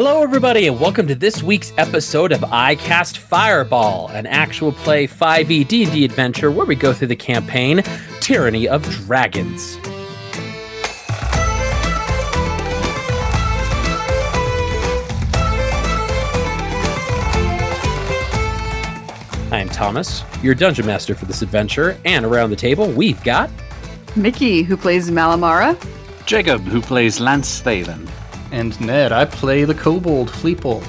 Hello, everybody, and welcome to this week's episode of iCast Fireball, an actual play 5e D&D adventure where we go through the campaign Tyranny of Dragons. I am Thomas, your dungeon master for this adventure, and around the table we've got Mickey, who plays Malamara. Jacob, who plays Lance Thalen. And Ned, I play the kobold Fleeple.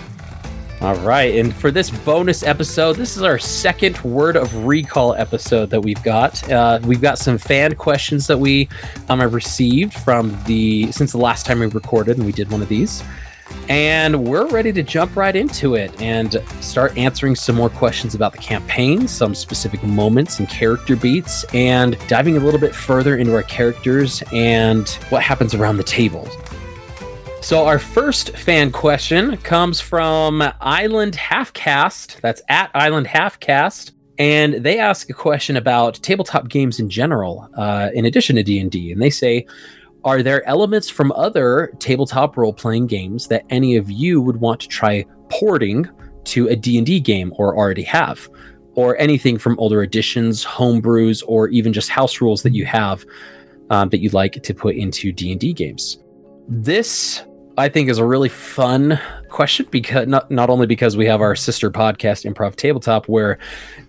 All right, and for this bonus episode, this is our second word of recall episode that we've got. Uh, we've got some fan questions that we um, have received from the since the last time we recorded, and we did one of these. And we're ready to jump right into it and start answering some more questions about the campaign, some specific moments and character beats, and diving a little bit further into our characters and what happens around the table. So our first fan question comes from Island Halfcast. That's at Island Halfcast, and they ask a question about tabletop games in general, uh, in addition to D and D. And they say, "Are there elements from other tabletop role-playing games that any of you would want to try porting to a D and D game, or already have, or anything from older editions, homebrews, or even just house rules that you have um, that you'd like to put into D and D games?" This I think is a really fun question because not not only because we have our sister podcast Improv Tabletop where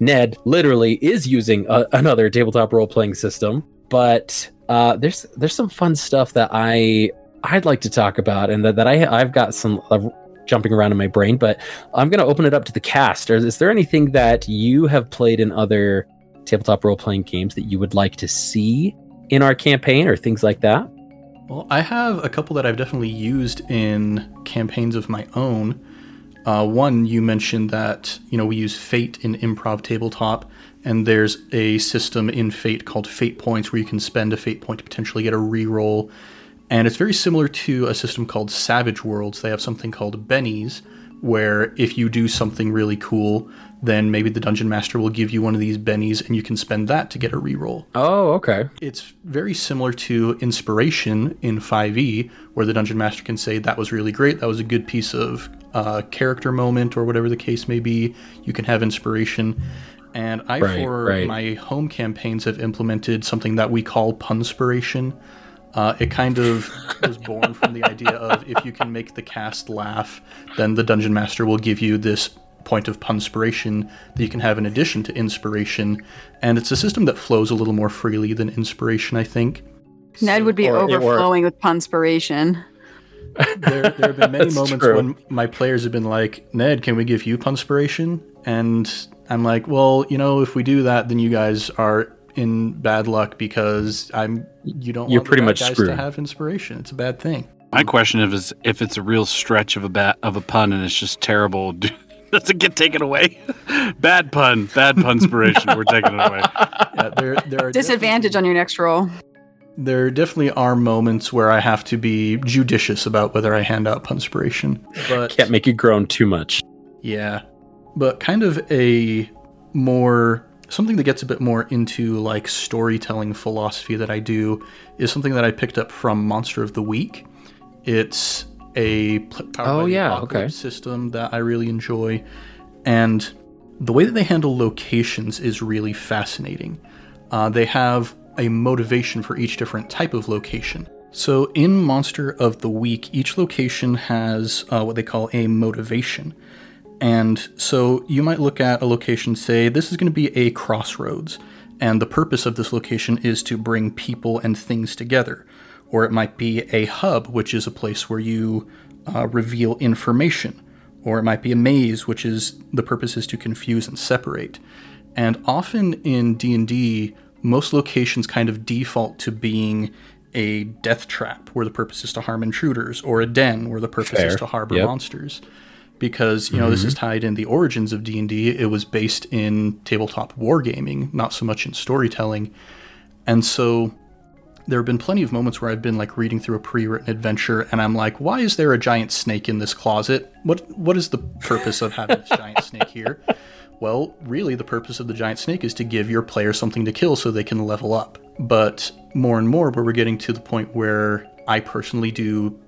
Ned literally is using a, another tabletop role playing system, but uh, there's there's some fun stuff that I I'd like to talk about and that, that I I've got some uh, jumping around in my brain, but I'm going to open it up to the cast. Is, is there anything that you have played in other tabletop role playing games that you would like to see in our campaign or things like that? Well, I have a couple that I've definitely used in campaigns of my own. Uh, one, you mentioned that you know we use Fate in improv tabletop, and there's a system in Fate called Fate Points where you can spend a Fate point to potentially get a reroll, and it's very similar to a system called Savage Worlds. They have something called Bennies, where if you do something really cool, then maybe the dungeon master will give you one of these bennies and you can spend that to get a reroll. Oh, okay. It's very similar to inspiration in 5e, where the dungeon master can say, That was really great, that was a good piece of uh, character moment, or whatever the case may be. You can have inspiration. And I, Right, for right. my home campaigns, have implemented something that we call punspiration. Uh, it kind of was born from the idea of if you can make the cast laugh, then the dungeon master will give you this point of punspiration that you can have in addition to inspiration. And it's a system that flows a little more freely than inspiration, I think. Ned would be Or- or- overflowing with punspiration. There, there have been many moments true. when my players have been like, Ned, can we give you punspiration? And I'm like, well, you know, if we do that, then you guys are in bad luck because I'm you don't You're want pretty much guys screwed. to have inspiration. It's a bad thing. My question is if it's a real stretch of a bat of a pun and it's just terrible, do- does it get taken away? bad pun, bad punspiration. We're taking it away. Yeah, there, there are Disadvantage on your next roll. There definitely are moments where I have to be judicious about whether I hand out punspiration. But Can't make you groan too much. yeah. But kind of a more something that gets a bit more into like storytelling philosophy that I do is something that I picked up from Monster of the Week. It's a powered Oh, by yeah, okay. system that I really enjoy, and the way that they handle locations is really fascinating. Uh, they have a motivation for each different type of location. So in Monster of the Week, each location has uh, what they call a motivation. And so you might look at a location, say, this is going to be a crossroads, and the purpose of this location is to bring people and things together. Or it might be a hub, which is a place where you uh, reveal information. Or it might be a maze, which is the purpose is to confuse and separate. And often in D&D, most locations kind of default to being a death trap, where the purpose is to harm intruders, or a den, where the purpose Fair. is to harbor Yep. monsters because you know this is tied in the origins of D&D it was based in tabletop wargaming not so much in storytelling and so there have been plenty of moments where I've been like reading through a pre-written adventure and I'm like why is there a giant snake in this closet what what is the purpose of having this giant snake here well really the purpose of the giant snake is to give your player something to kill so they can level up but more and more where we're getting to the point where I personally do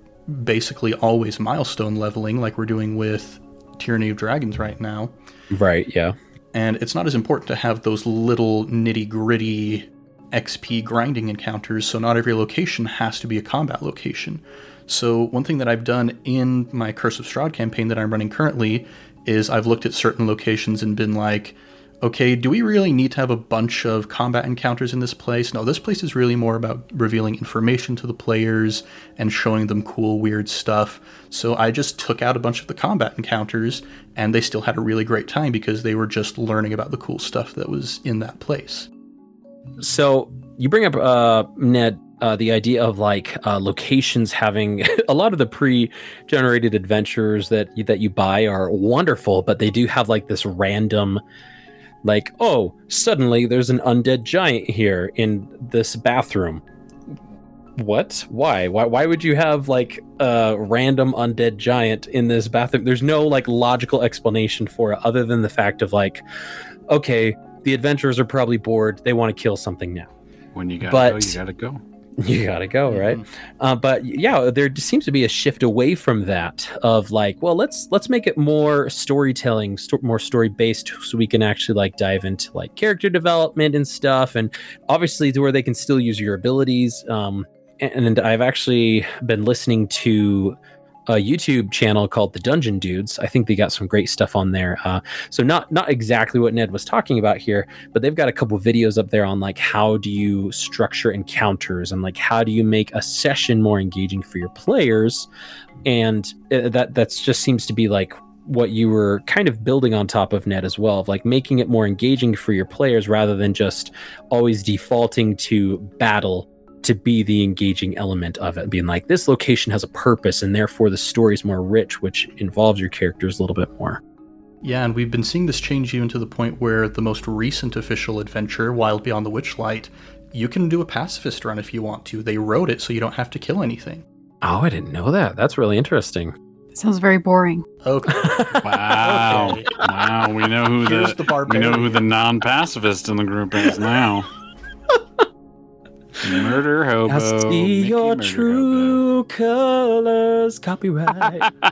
basically always milestone leveling like we're doing with Tyranny of Dragons right now. Right, yeah. And it's not as important to have those little nitty gritty XP grinding encounters, so not every location has to be a combat location. So, one thing that I've done in my Curse of Strahd campaign that I'm running currently is I've looked at certain locations and been like, okay, do we really need to have a bunch of combat encounters in this place? No, this place is really more about revealing information to the players and showing them cool, weird stuff. So I just took out a bunch of the combat encounters, and they still had a really great time because they were just learning about the cool stuff that was in that place. So you bring up uh, Ned uh, the idea of like uh, locations having a lot of the pre-generated adventures that you, that you buy are wonderful, but they do have like this random, like oh suddenly there's an undead giant here in this bathroom. What? Why? Why? Why would you have like a random undead giant in this bathroom? There's no like logical explanation for it other than the fact of like, okay, the adventurers are probably bored. They want to kill something now. When you gotta But- go, you gotta go. You gotta go, right? Mhm. Uh, but yeah, there seems to be a shift away from that of like, well, let's let's make it more storytelling, sto- more story based, so we can actually like dive into like character development and stuff, and obviously to where they can still use your abilities. Um, and I've actually been listening to a YouTube channel called the Dungeon Dudes. I think they got some great stuff on there. Uh, so not not exactly what Ned was talking about here, but they've got a couple videos up there on like how do you structure encounters and like how do you make a session more engaging for your players, and uh, that just seems to be like what you were kind of building on top of Ned as well, of like making it more engaging for your players rather than just always defaulting to battle to be the engaging element of it, being like this location has a purpose and therefore the story is more rich, which involves your characters a little bit more. Yeah, and we've been seeing this change even to the point where the most recent official adventure, Wild Beyond the Witchlight, you can do a pacifist run if you want to. They wrote it so you don't have to kill anything. Oh, I didn't know that. That's really interesting. Sounds very boring. Okay. Wow. Okay. wow. We know who Here's the, the we know who the non-pacifist in the group is now. Murder hobo. I see Mickey your Murder true colors. Copyright.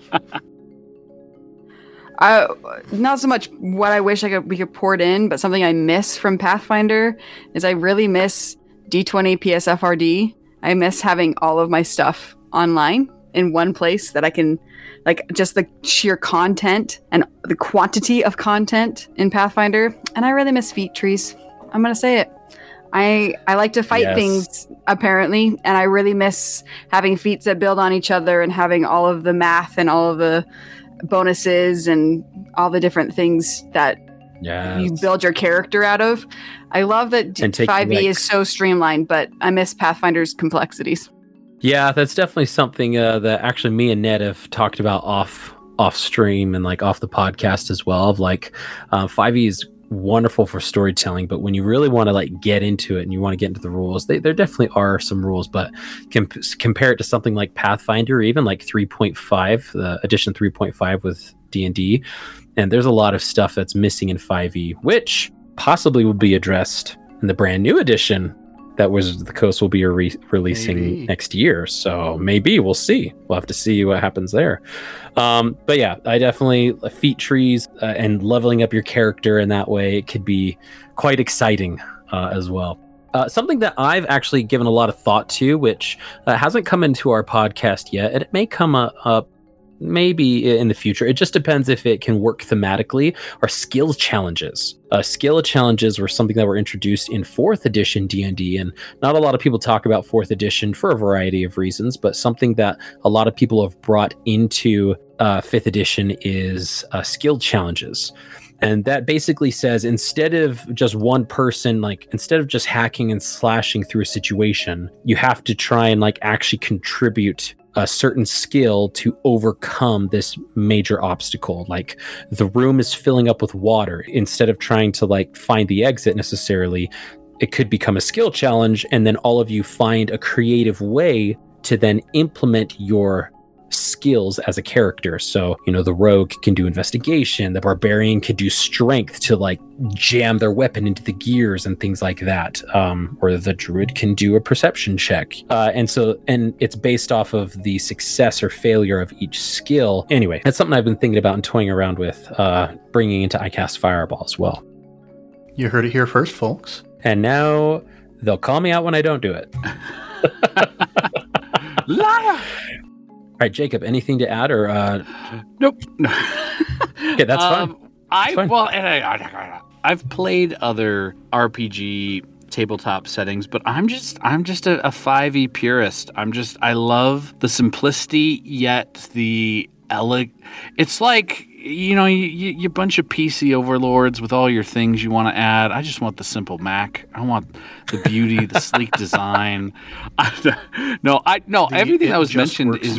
I, not so much what I wish I could we could pour it in, but something I miss from Pathfinder is I really miss D20 PFSRD. I miss having all of my stuff online in one place that I can like just the sheer content and the quantity of content in Pathfinder. And I really miss feat trees. I'm gonna say it. I I like to fight Yes. things apparently, and I really miss having feats that build on each other and having all of the math and all of the bonuses and all the different things that yeah. you build your character out of. I love that D- 5e like- is so streamlined, but I miss Pathfinder's complexities. Yeah, that's definitely something uh, that actually me and Ned have talked about off off stream and like off the podcast as well. Of like, uh, 5e is wonderful for storytelling, but when you really want to like get into it and you want to get into the rules, they, there definitely are some rules. But comp- compare it to something like Pathfinder, or even like 3.5, the edition 3.5 with D and D, and there's a lot of stuff that's missing in 5e, which possibly will be addressed in the brand new edition Wizards of the Coast will be re- releasing Maybe. next year. So maybe we'll see. We'll have to see what happens there. Um, but yeah i definitely uh, feat trees uh, and leveling up your character in that way it could be quite exciting uh, as well. Uh, something that I've actually given a lot of thought to, which uh, hasn't come into our podcast yet, and it may come uh, up maybe in the future. It just depends if it can work thematically. Are skill challenges? Uh, skill challenges were something that were introduced in fourth edition D and D, and not a lot of people talk about fourth edition for a variety of reasons. But something that a lot of people have brought into uh, fifth edition is uh, skill challenges. And that basically says instead of just one person, like instead of just hacking and slashing through a situation, you have to try and like actually contribute a certain skill to overcome this major obstacle. Like the room is filling up with water. Instead of trying to like find the exit necessarily, it could become a skill challenge. And then all of you find a creative way to then implement your skills as a character. So, you know, the rogue can do investigation, the barbarian can do strength to like jam their weapon into the gears and things like that. Um, or the druid can do a perception check. Uh, and so, and it's based off of the success or failure of each skill. Anyway, that's something I've been thinking about and toying around with, uh, bringing into iCast Fireball as well. You heard it here first, folks. And now they'll call me out when I don't do it. Liar! All right, Jacob, anything to add or uh Nope. okay, that's fine. Um, I fine. well, and I, I, I've played other RPG tabletop settings, but I'm just I'm just a, a 5e purist. I'm just I love the simplicity yet the eleg. It's like you know you, you you bunch of PC overlords with all your things you want to add. I just want the simple Mac. I want the beauty, the sleek design. no, I no The everything that was mentioned works is, is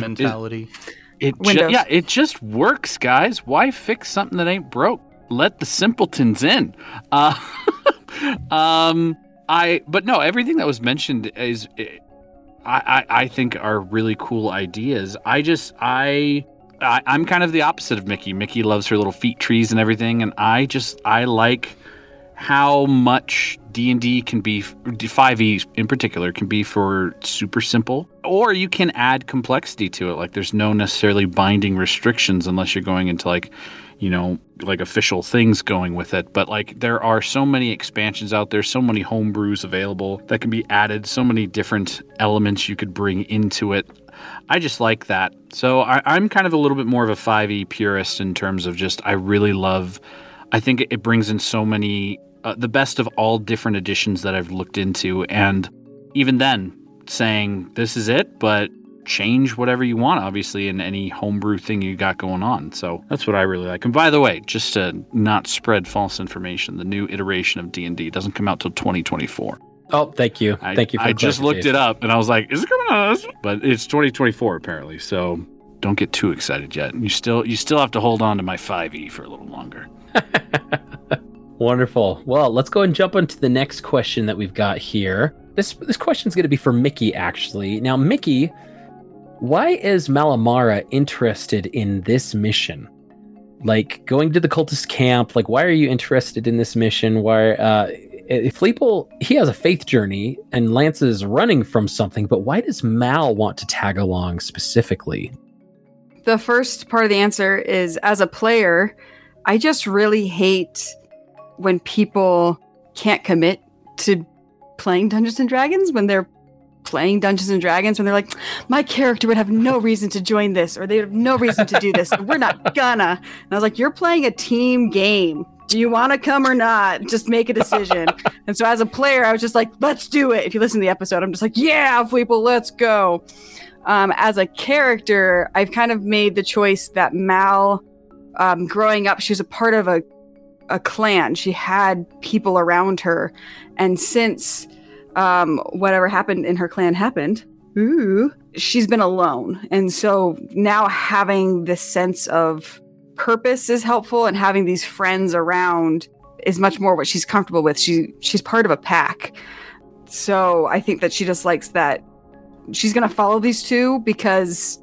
it ju- yeah, it just works, guys. Why fix something that ain't broke? Let the simpletons in. Uh, um, I but no, everything that was mentioned is, I, I I think are really cool ideas. I just I. I, I'm kind of the opposite of Mickey. Mickey loves her little feat trees and everything, and I just I like how much D&D can be 5e in particular can be for super simple or you can add complexity to it like there's no necessarily binding restrictions unless you're going into like you know like official things going with it but like there are so many expansions out there so many homebrews available that can be added so many different elements you could bring into it I just like that. So I, I'm kind of a little bit more of a 5e purist in terms of just I really love. I think it brings in so many uh, the best of all different editions that I've looked into, and even then saying this is it, but change whatever you want, obviously, in any homebrew thing you got going on. So that's what I really like. And by the way, just to not spread false information, the new iteration of D and D doesn't come out till 2024. Oh, thank you. I, thank you for I just looked it up and I was like, is it coming out? But it's 2024 apparently. So don't get too excited yet. You still you still have to hold on to my 5e for a little longer. Wonderful. Well, let's go and jump into the next question that we've got here. This this question's going to be for Mickey actually. Now, Mickey, why is Malamara interested in this mission? Like going to the cultist camp, like why are you interested in this mission? Why uh if Fleeple, he has a faith journey and Lance is running from something, but why does Mal want to tag along specifically? The first part of the answer is as a player, I just really hate when people can't commit to playing Dungeons and Dragons when they're playing Dungeons and Dragons when they're like, my character would have no reason to join this or they have no reason to do this. so we're not gonna. And I was like, you're playing a team game. Do you want to come or not? Just make a decision. and so as a player, I was just like, let's do it. If you listen to the episode, I'm just like, yeah, Fleeple, let's go. Um, as a character, I've kind of made the choice that Mal, um, growing up, she was a part of a, a clan. She had people around her. And since um, whatever happened in her clan happened, ooh, she's been alone. And so now having this sense of purpose is helpful and having these friends around is much more what she's comfortable with. She she's part of a pack. So I think that she just likes that she's going to follow these two because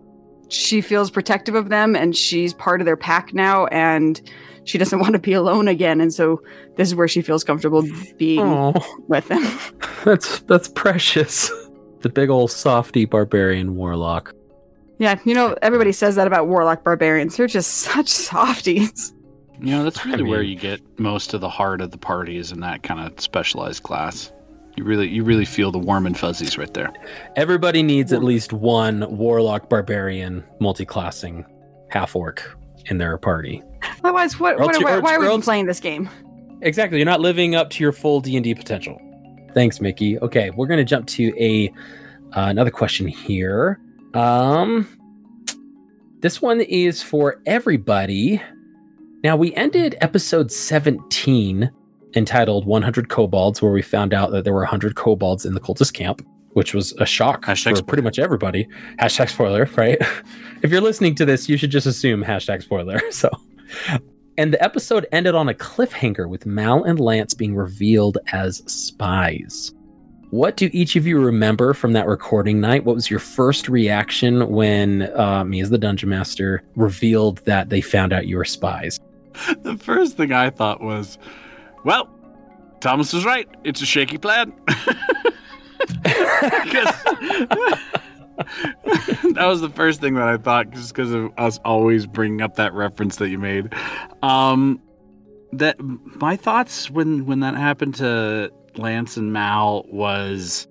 she feels protective of them and she's part of their pack now and she doesn't want to be alone again and so this is where she feels comfortable being Oh, with them. that's that's precious. The big old softy barbarian warlock. Yeah, you know everybody says that about warlock barbarians. They're just such softies. You know, that's really where mean- you get most of the heart of the party is in that kind of specialized class. You really you really feel the warm and fuzzies right there. Everybody needs at least one warlock barbarian multi-classing half orc in their party. Otherwise, what, what are, why, why are we else- even playing this game? Exactly, you're not living up to your full D&D potential. Thanks, Mickey. Okay, we're going to jump to a uh, another question here. Um this one is for everybody. Now, we ended episode 17 entitled 100 Kobolds, where we found out that there were 100 kobolds in the cultist camp, which was a shock Hashtag for pretty much everybody. Hashtag spoiler, right? if you're listening to this, you should just assume hashtag spoiler. So, and the episode ended on a cliffhanger with Mal and Lance being revealed as spies. what do each of you remember from that recording night? What was your first reaction when uh, me, as the dungeon master, revealed that they found out you were spies? the first thing I thought was, well, Thomas was right. It's a shaky plan. that was the first thing that I thought, just because of us always bringing up that reference that you made. Um, that my thoughts when when that happened to Lance and Mal was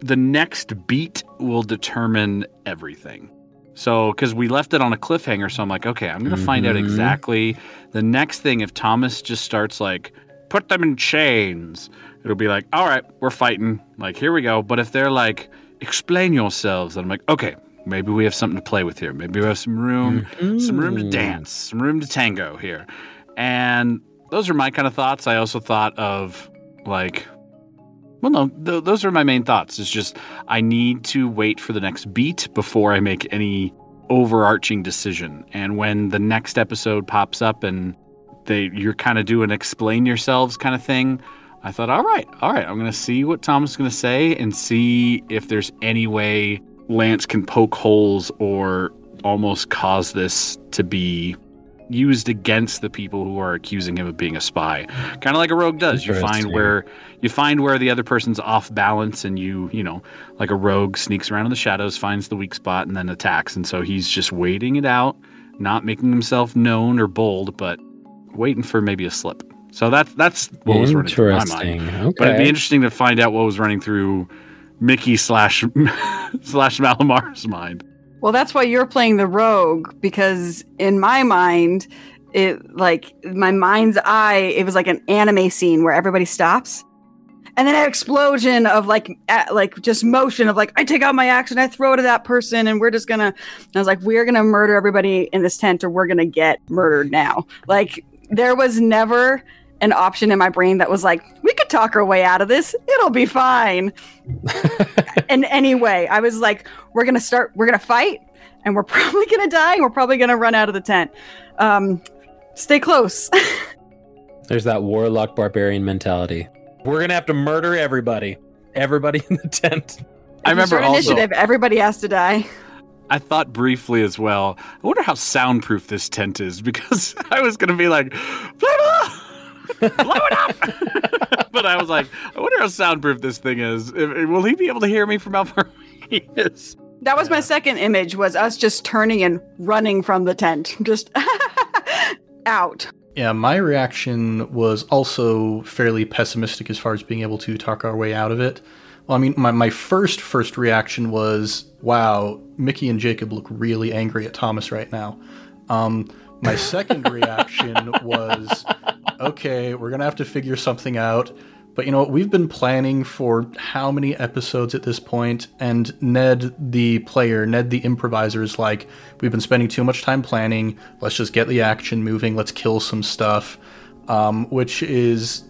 the next beat will determine everything. So, because we left it on a cliffhanger, so I'm like, okay, I'm gonna find out Mhm. exactly the next thing. If Thomas just starts like, put them in chains, it'll be like, all right, we're fighting. Like, here we go. But if they're like, explain yourselves, And I'm like, okay, maybe we have something to play with here. Maybe we have some room, some room to Mm. dance, some room to tango here. And those are my kind of thoughts. I also thought of like, well, no, th- those are my main thoughts. It's just I need to wait for the next beat before I make any overarching decision. And when the next episode pops up and they you're kind of doing explain yourselves kind of thing, I thought, all right, all right, I'm gonna see what Tom's gonna say and see if there's any way Lance can poke holes or almost cause this to be used against the people who are accusing him of being a spy. Kind of like a rogue does. You find where you find where the other person's off balance and you, you know, like a rogue sneaks around in the shadows, finds the weak spot and then attacks. And so he's just waiting it out, not making himself known or bold, but waiting for maybe a slip. So that's that's what was running through my mind. Okay. But it'd be interesting to find out what was running through Mickey slash slash Malamar's mind. Well, that's why you're playing the rogue because in my mind, it like my mind's eye, it was like an anime scene where everybody stops. And then an explosion of like a- like just motion of like I take out my axe and I throw it at that person and we're just gonna and I was like we're gonna murder everybody in this tent or we're gonna get murdered now. Like there was never an option in my brain that was like we could talk our way out of this. It'll be fine in any way. I was like, we're gonna start, we're gonna fight, and we're probably gonna die, and we're probably gonna run out of the tent. Um, stay close. There's that warlock barbarian mentality. We're gonna have to murder everybody. Everybody in the tent. I If you remember also- initiative. Everybody has to die. I thought briefly as well. I wonder how soundproof this tent is because I was going to be like, blow it up, blow it up. but I was like, I wonder how soundproof this thing is. Will he be able to hear me from how far he is? That was my second image. Was us just turning and running from the tent, just out. Yeah, my reaction was also fairly pessimistic as far as being able to talk our way out of it. Well, I mean, my, my first first reaction was, wow, Mickey and Jacob look really angry at Thomas right now. Um, my second reaction was, okay, we're gonna have to figure something out. But you know what? We've been planning for how many episodes at this point, and Ned, the player, Ned, the improviser, is like, we've been spending too much time planning. Let's just get the action moving. Let's kill some stuff, um, which is,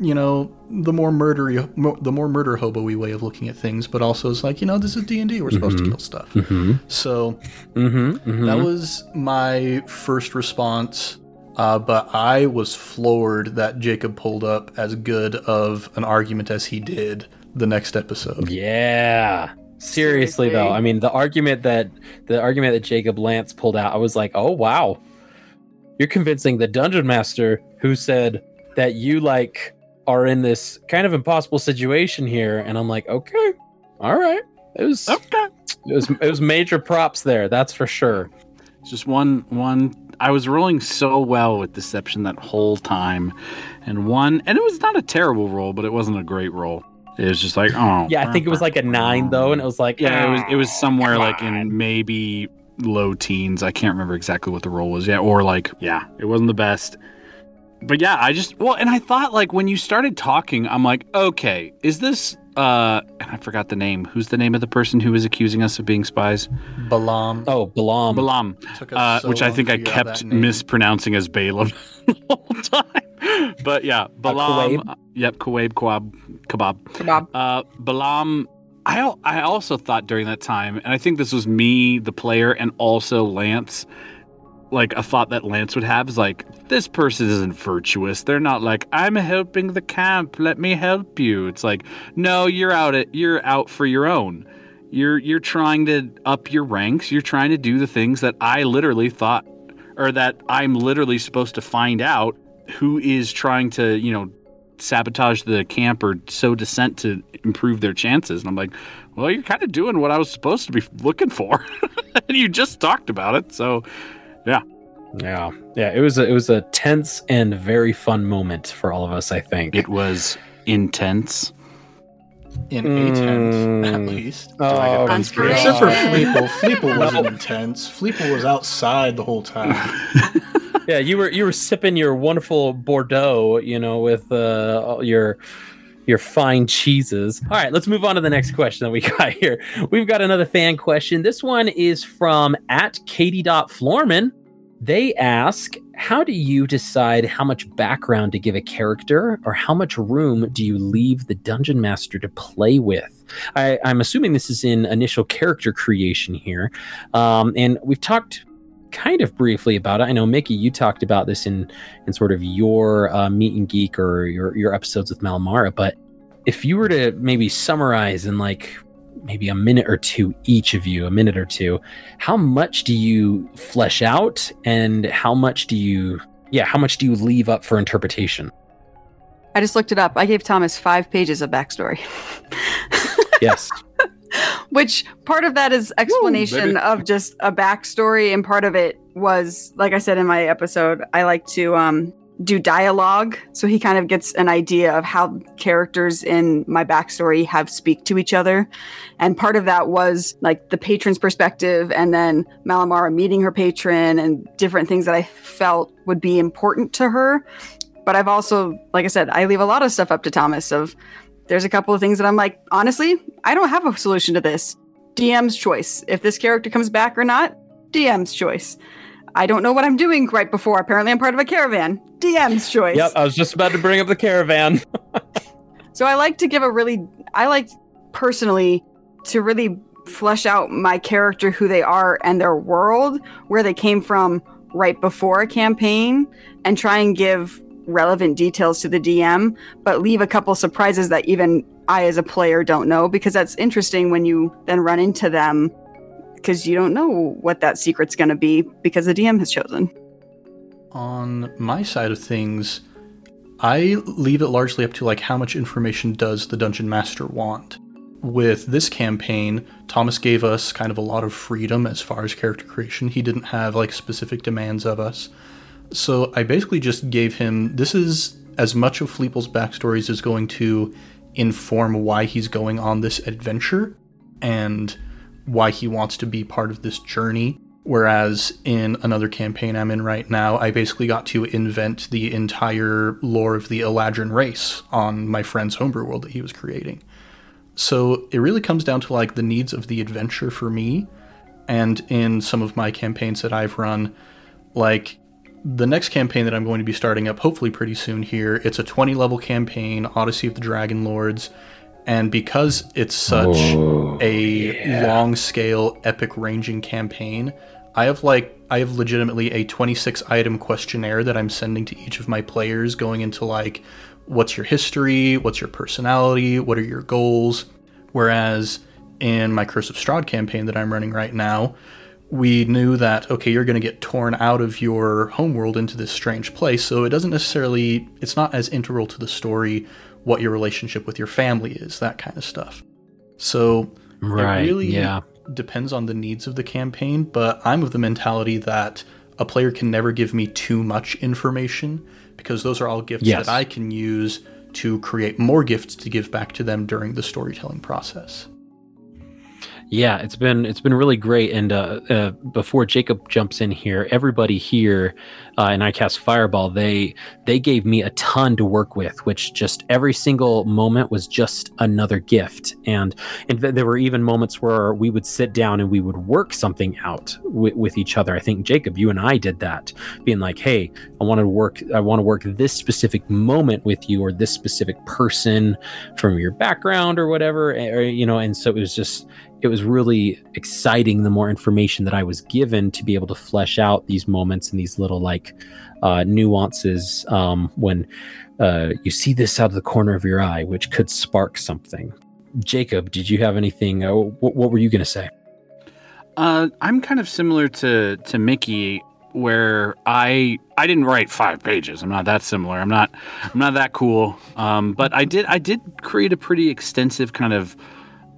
you know, the more murdery, mo- the more murder hobo-y way of looking at things. But also, it's like, you know, this is D and D. We're supposed to kill stuff. Mm-hmm. So Mm-hmm. that was my first response. Uh, but I was floored that Jacob pulled up as good of an argument as he did the next episode. Yeah. Seriously, though, I mean the argument that the argument that Jacob Lance pulled out, I was like, oh wow, you're convincing the dungeon master who said that you like are in this kind of impossible situation here, and I'm like, okay, all right, it was Okay. it was it was major props there, that's for sure. It's Just one, one. I was rolling so well with deception that whole time, and one, and it was not a terrible roll, but it wasn't a great roll. It was just like, oh, Yeah, I think it was like a nine though, and it was like, Yeah, it was it was "Oh, somewhere like in maybe low teens. I can't remember exactly what the roll was. Yeah, or like yeah, it wasn't the best. But yeah, I just well, and I thought like when you started talking, I'm like, okay, is this uh and I forgot the name. Who's the name of the person who was accusing us of being spies? Balam. Oh, Balam. Balam. Uh, so which I think I kept mispronouncing as Balaam the whole time. But yeah, Balaam. Kuwaib? yep, Kuwaib, Kwab, Kebab. Kebab. Uh, Balaam, I I also thought during that time, and I think this was me, the player, and also Lance. Like a thought that Lance would have is like, this person isn't virtuous. They're not like, I'm helping the camp. Let me help you. It's like, no, you're out it. You're out for your own. You're you're trying to up your ranks. You're trying to do the things that I literally thought, or that I'm literally supposed to find out who is trying to, you know, sabotage the camp or sow dissent to improve their chances. And I'm like, well, you're kind of doing what I was supposed to be looking for, and you just talked about it. So, yeah, Yeah, yeah. It was a, it was a tense and very fun moment for all of us. I think it was intense. In a tent, at Mm. least. Oh, Inspiration. Except for God. Fleeple. Fleeple wasn't intense. Fleeple was outside the whole time. yeah, you were you were sipping your wonderful Bordeaux, you know, with uh, all your your fine cheeses. All right, let's move on to the next question that we got here. We've got another fan question. This one is from at Katie.Florman. They ask, how do you decide how much background to give a character or how much room do you leave the dungeon master to play with? I, I'm assuming this is in initial character creation here. Um, and we've talked kind of briefly about it. I know Mickey, you talked about this in in sort of your uh, meet and geek or your your episodes with Malamara. But if you were to maybe summarize in like maybe a minute or two each of you, a minute or two, how much do you flesh out, and how much do you yeah, how much do you leave up for interpretation? I just looked it up. I gave Thomas five pages of backstory. Yes. Which part of that is explanation of just a backstory, and part of it was, like I said in my episode, I like to um, do dialogue, so he kind of gets an idea of how characters in my backstory have speak to each other, and part of that was like the patron's perspective, and then Malamara meeting her patron, and different things that I felt would be important to her. But I've also, like I said, I leave a lot of stuff up to Thomas of there's a couple of things that I'm like, honestly, I don't have a solution to this. DM's choice. If this character comes back or not, DM's choice. I don't know what I'm doing right before. Apparently, I'm part of a caravan. DM's choice. yep. I was just about to bring up the caravan. So I like to give a really, I like personally to really flesh out my character, who they are, and their world, where they came from right before a campaign, and try and give relevant details to the DM, but leave a couple surprises that even I, as a player, don't know because that's interesting when you then run into them because you don't know what that secret's going to be because the DM has chosen. On my side of things, I leave it largely up to like how much information does the dungeon master want. With this campaign, Thomas gave us kind of a lot of freedom as far as character creation. He didn't have like specific demands of us. So I basically just gave him this is as much of Fleeple's backstory as going to inform why he's going on this adventure and why he wants to be part of this journey. Whereas in another campaign I'm in right now, I basically got to invent the entire lore of the Eladrin race on my friend's homebrew world that he was creating. So it really comes down to like the needs of the adventure for me. And in some of my campaigns that I've run, like the next campaign that I'm going to be starting up hopefully pretty soon here, it's a 20 level campaign, Odyssey of the Dragon Lords. And because it's such oh, a long scale, epic ranging campaign, I have like I have legitimately a 26 item questionnaire that I'm sending to each of my players going into like what's your history, what's your personality, what are your goals. Whereas in my Curse of Strahd campaign that I'm running right now, we knew that okay, you're going to get torn out of your homeworld into this strange place, so it doesn't necessarily it's not as integral to the story what your relationship with your family is, that kind of stuff. So Right. it really yeah. depends on the needs of the campaign, but I'm of the mentality that a player can never give me too much information because those are all gifts Yes. that I can use to create more gifts to give back to them during the storytelling process. Yeah, it's been it's been really great. And uh, uh, before Jacob jumps in here, everybody here uh, in ICAST Fireball, they they gave me a ton to work with, which just every single moment was just another gift. And and th- there were even moments where we would sit down and we would work something out wi- with each other. I think Jacob, you and I did that, being like, "Hey, I want to work. I want to work this specific moment with you, or this specific person from your background, or whatever." Or, you know, and so it was just it was really exciting the more information that I was given to be able to flesh out these moments and these little like uh, nuances um, when uh, you see this out of the corner of your eye, which could spark something. Jacob, did you have anything? Uh, what, what were you going to say? Uh, I'm kind of similar to to Mickey, where I I didn't write five pages. I'm not that similar. I'm not I'm not that cool. Um, but I did I did create a pretty extensive kind of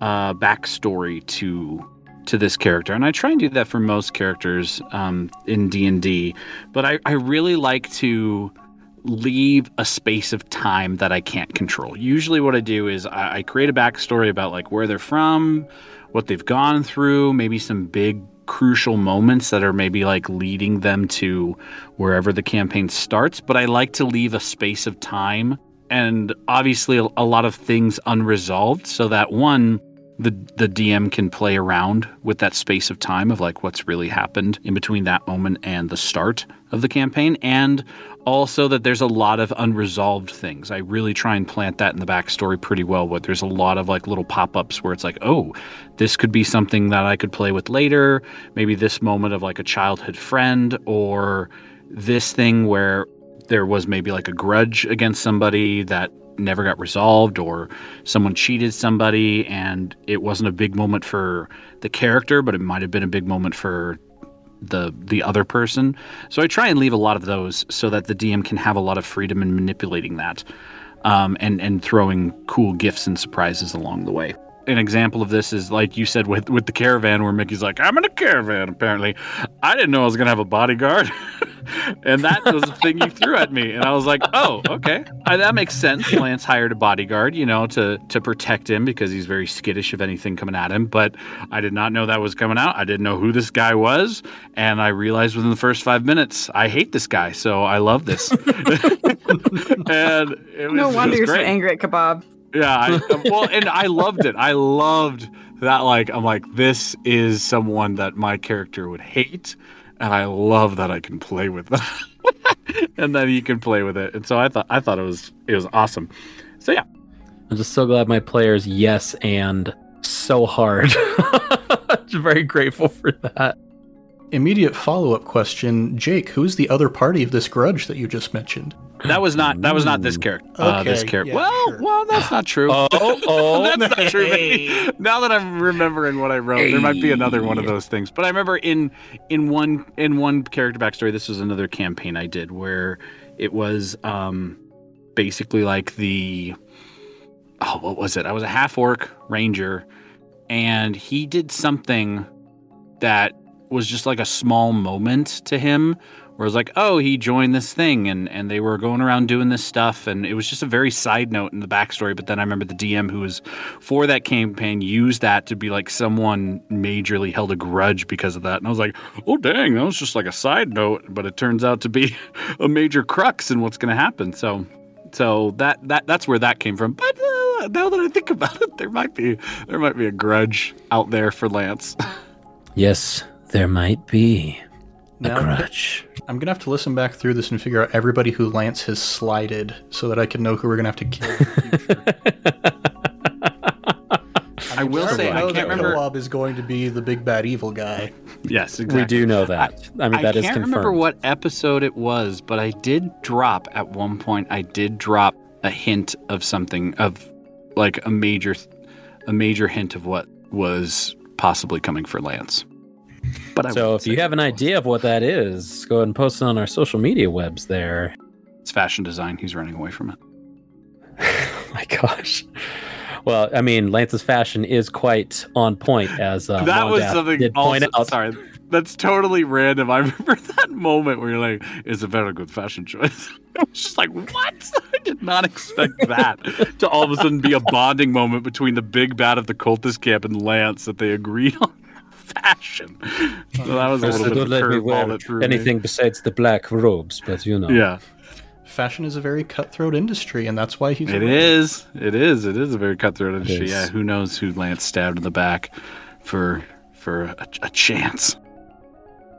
uh, backstory to to this character, and I try and do that for most characters um, in D and D. But I, I really like to leave a space of time that I can't control. Usually, what I do is I, I create a backstory about like where they're from, what they've gone through, maybe some big crucial moments that are maybe like leading them to wherever the campaign starts. But I like to leave a space of time and obviously a, lot of things unresolved so that one the the DM can play around with that space of time of like what's really happened in between that moment and the start of the campaign and also that there's a lot of unresolved things. I really try and plant that in the backstory pretty well. But there's a lot of like little pop-ups where it's like, oh, this could be something that I could play with later. Maybe this moment of like a childhood friend or this thing where there was maybe like a grudge against somebody that never got resolved or someone cheated somebody and it wasn't a big moment for the character but it might have been a big moment for the the other person. So i try and leave a lot of those so that the dm can have a lot of freedom in manipulating that um, and and throwing cool gifts and surprises along the way an example of this is like you said with with the caravan where Mickey's like, I'm in a caravan. Apparently, I didn't know I was gonna have a bodyguard, and that was the thing you threw at me, and I was like, oh, okay, I, that makes sense. Lance hired a bodyguard, you know, to to protect him because he's very skittish of anything coming at him. But I did not know that was coming out. I didn't know who this guy was, and I realized within the first five minutes, I hate this guy. So I love this. and it was, no wonder you're so angry at kebab. Yeah, I, um, well, and I loved it. I loved that. Like, I'm like, this is someone that my character would hate, and I love that I can play with that, and that he can play with it. And so I thought, I thought it was, it was awesome. So yeah, I'm just so glad my players yes and so hard. just very grateful for that. Immediate follow up question Jake, who's the other party of this grudge that you just mentioned? That was not, that was not this Ooh. character. Uh, this character. yeah, well, sure. well, that's not true. Oh, oh, That's not true. Maybe. Now that I'm remembering what I wrote, there might be another one of those things. But I remember in in one in one character backstory, this was another campaign I did where it was um basically like the oh what was it? I was a half orc ranger, and he did something that was just like a small moment to him where it was like, oh, he joined this thing and, and they were going around doing this stuff. And it was just a very side note in the backstory. But then I remember the DM who was for that campaign used that to be like someone majorly held a grudge because of that. And I was like, oh, dang, that was just like a side note. But it turns out to be a major crux in what's going to happen. So. So that, that that's where that came from. But uh, now that I think about it, there might be there might be a grudge out there for Lance. Yes, there might be a Now- grudge. I'm gonna have to listen back through this and figure out everybody who Lance has slided so that I can know who we're gonna have to kill. in the future. I will say, I know can't that remember- Kilwab is going to be the big bad evil guy. yes, exactly. We do know that. I, mean, that I is can't confirmed. remember what episode it was, but I did drop at one point. I did drop a hint of something of like a major, a major hint of what was possibly coming for Lance. But I so if you have an was. idea of what that is, go ahead and post it on our social media webs there. it's fashion design. He's running away from it. Oh my gosh. Well, I mean, Lance's fashion is quite on point, as uh, that was Mondath something. did point also, out. Sorry, that's totally random. I remember that moment where you're like, "It's a very good fashion choice." I was just like, "What?" I did not expect that to all of a sudden be a bonding moment between the big bad of the cultist camp and Lance that they agreed on fashion. So that was a little bit don't of let me wear that threw me. anything besides the black robes, but you know. Yeah, Fashion is a very cutthroat industry, and that's why he's. It is. It is. It is a very cutthroat industry. Yeah, who knows who Lance stabbed in the back for for a, a chance.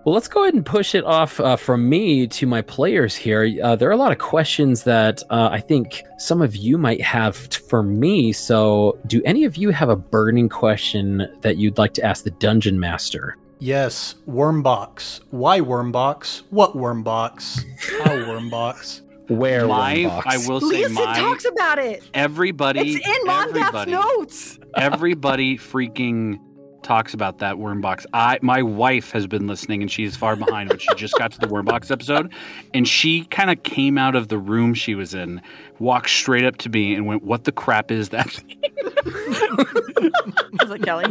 Well, let's go ahead and push it off uh, from me to my players here. Uh, there are a lot of questions that uh, I think some of you might have t- for me. So, do any of you have a burning question that you'd like to ask the dungeon master? Yes, Wormbox. Why Wormbox? What Wormbox? How Wormbox? Where my, Wormbox? I will say Leeson my talks about it. everybody. It's in Mondath's everybody, notes. everybody freaking talks about that Wormbox. I my wife has been listening and she's far behind, but she just got to the Wormbox episode, and she kind of came out of the room she was in, walked straight up to me, and went, "What the crap is that?" Sounds like Kelly.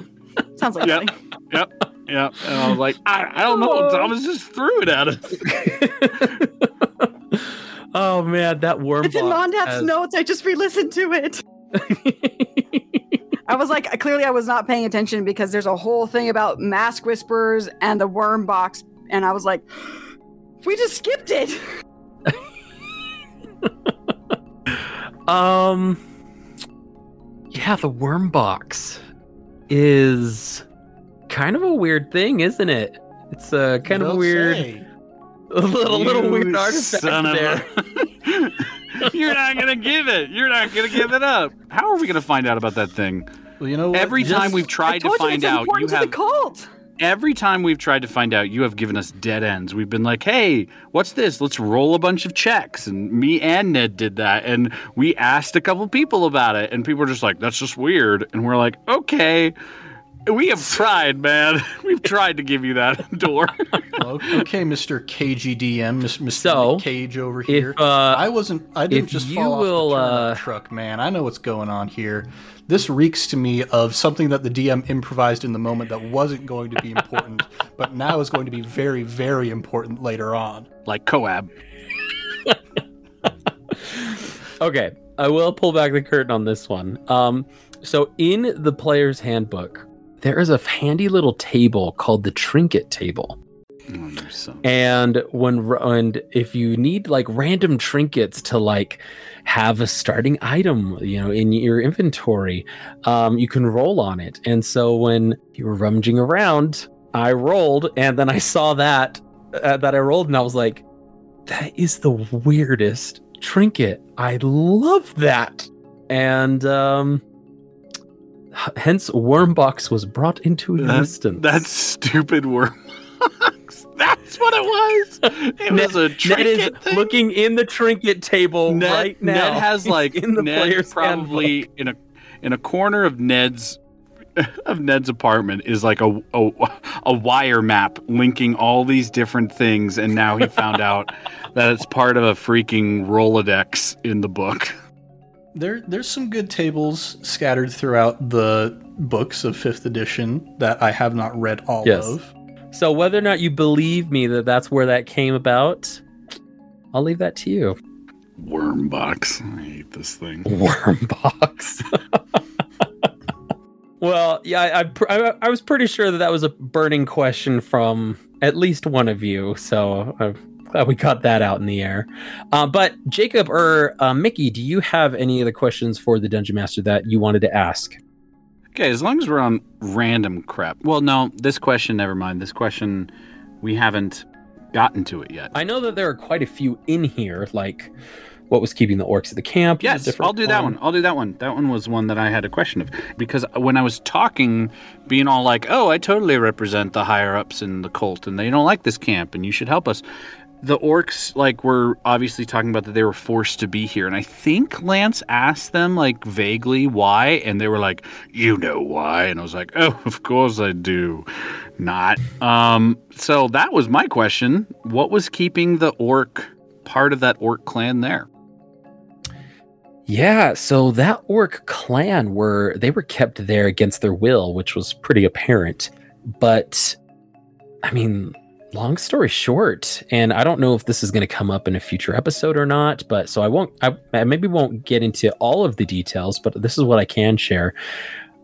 Sounds like Yep. Kelly. yep, yep. And I was like, I, I don't know. Oh. Thomas just threw it at us. oh man, that Wormbox. It's in Mondath's has- notes. I just re-listened to it. I was like, clearly I was not paying attention because there's a whole thing about mask whispers and the worm box, and I was like, we just skipped it. Um, yeah, the worm box is kind of a weird thing, isn't it? It's a kind of Don't weird, say. a little little weird artifact son of there. You're not gonna give it. You're not gonna give it up. How are we gonna find out about that thing? Well, you know what? Every Just- time we've tried to told you find out, you have the cult. every time we've tried to find out, you have given us dead ends. We've been like, "Hey, what's this? Let's roll a bunch of checks." And me and Ned did that, and we asked a couple people about it, and people were just like, "That's just weird." And we're like, "Okay." We have tried, man. We've tried to give you that door. Okay, Mr. KGDM, Mr. So, Cage over here. If uh, I wasn't. I didn't just you fall will, off the turnip uh, truck, man. I know what's going on here. This reeks to me of something that the DM improvised in the moment that wasn't going to be important, but now is going to be very, very important later on. like Coab. Okay, I will pull back the curtain on this one. Um, so in the player's handbook, there is a handy little table called the trinket table. Oh. And when and if you need like random trinkets to like have a starting item, you know, in your inventory, um, you can roll on it. And so when you were rummaging around, I rolled, and then I saw that uh, that I rolled, and I was like, "That is the weirdest trinket. I love that." And um, hence, Wormbox was brought into existence. That stupid worm. That's what it was. It Ned- was a trinket. Ned is thing. looking in the trinket table Ned, right now. Ned has like in the Ned player's probably handbook. in a in a corner of Ned's of Ned's apartment is like a, a a wire map linking all these different things, and now he found out that it's part of a freaking Rolodex in the book. There, there's some good tables scattered throughout the books of fifth edition that I have not read all Yes. of. So whether or not you believe me that that's where that came about, I'll leave that to you. Worm box. I hate this thing. Wormbox. well, yeah, I, I, I, I was pretty sure that that was a burning question from at least one of you. So I'm we got that out in the air. Uh, but Jacob or uh, Mickey, do you have any other questions for the Dungeon Master that you wanted to ask? Okay, as long as we're on random crap. Well, no, this question, never mind. This question, we haven't gotten to it yet. I know that there are quite a few in here, like what was keeping the orcs at the camp. Yes, I'll do that one. I'll do that one. That one was one that I had a question of because when I was talking, being all like, "Oh, I totally represent the higher ups in the cult, and they don't like this camp, and you should help us." The orcs like were obviously talking about that they were forced to be here, and I think Lance asked them like vaguely why, and they were like, "You know why?" And I was like, "Oh, of course I do." Not. Um. So that was my question. What was keeping the orc part of that orc clan there? Yeah, so that orc clan were they were kept there against their will, which was pretty apparent. But I mean, long story short, and I don't know if this is going to come up in a future episode or not, but so I won't I, I maybe won't get into all of the details, but this is what I can share.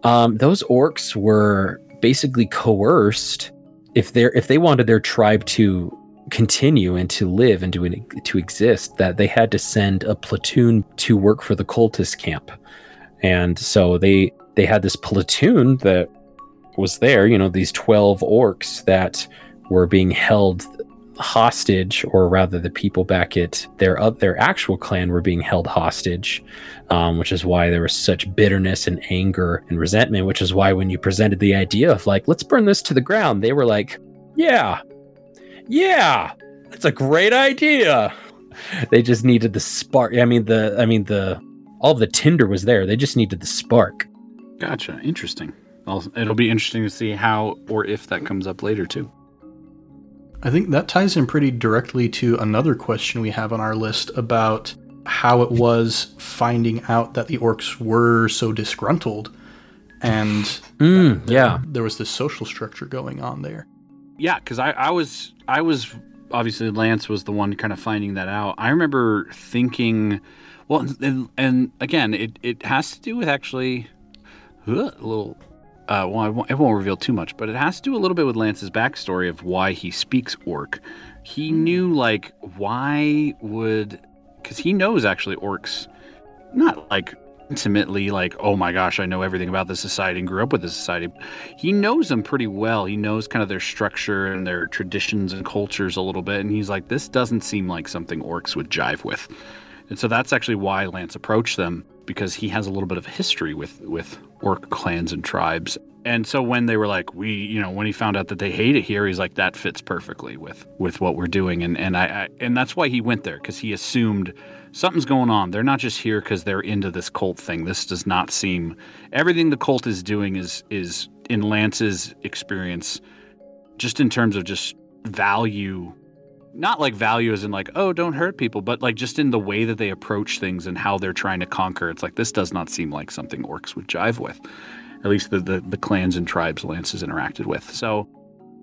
Um, those orcs were basically coerced if they if they wanted their tribe to continue and to live and to to exist that they had to send a platoon to work for the cultist camp and so they they had this platoon that was there you know these 12 orcs that were being held hostage, or rather, the people back at their uh, their actual clan were being held hostage, um, which is why there was such bitterness and anger and resentment. Which is why when you presented the idea of like, let's burn this to the ground, they were like, yeah, yeah, that's a great idea. They just needed the spark. I mean, the I mean the all the tinder was there. They just needed the spark. Gotcha. Interesting. It'll be interesting to see how or if that comes up later too. I think that ties in pretty directly to another question we have on our list about how it was finding out that the orcs were so disgruntled and Mm, yeah. there was this social structure going on there. Yeah, because I, I was I was obviously Lance was the one kind of finding that out. I remember thinking, well, and, and again, it, it has to do with actually a little. Uh, well, I won't, I won't reveal too much, but it has to do a little bit with Lance's backstory of why he speaks orc. He knew like why would because he knows actually orcs, not like intimately like oh my gosh I know everything about this society and grew up with this society. He knows them pretty well. He knows kind of their structure and their traditions and cultures a little bit, and he's like this doesn't seem like something orcs would jive with. And so that's actually why Lance approached them because he has a little bit of history with with orc clans and tribes. And so when they were like, we, you know, when he found out that they hate it here, he's like, that fits perfectly with with what we're doing. And and I, I and that's why he went there because he assumed something's going on. They're not just here because they're into this cult thing. This does not seem everything the cult is doing is is in Lance's experience, just in terms of just value not like value as in like oh don't hurt people but like just in the way that they approach things and how they're trying to conquer it's like this does not seem like something orcs would jive with. At least the the, the clans and tribes lance has interacted with. So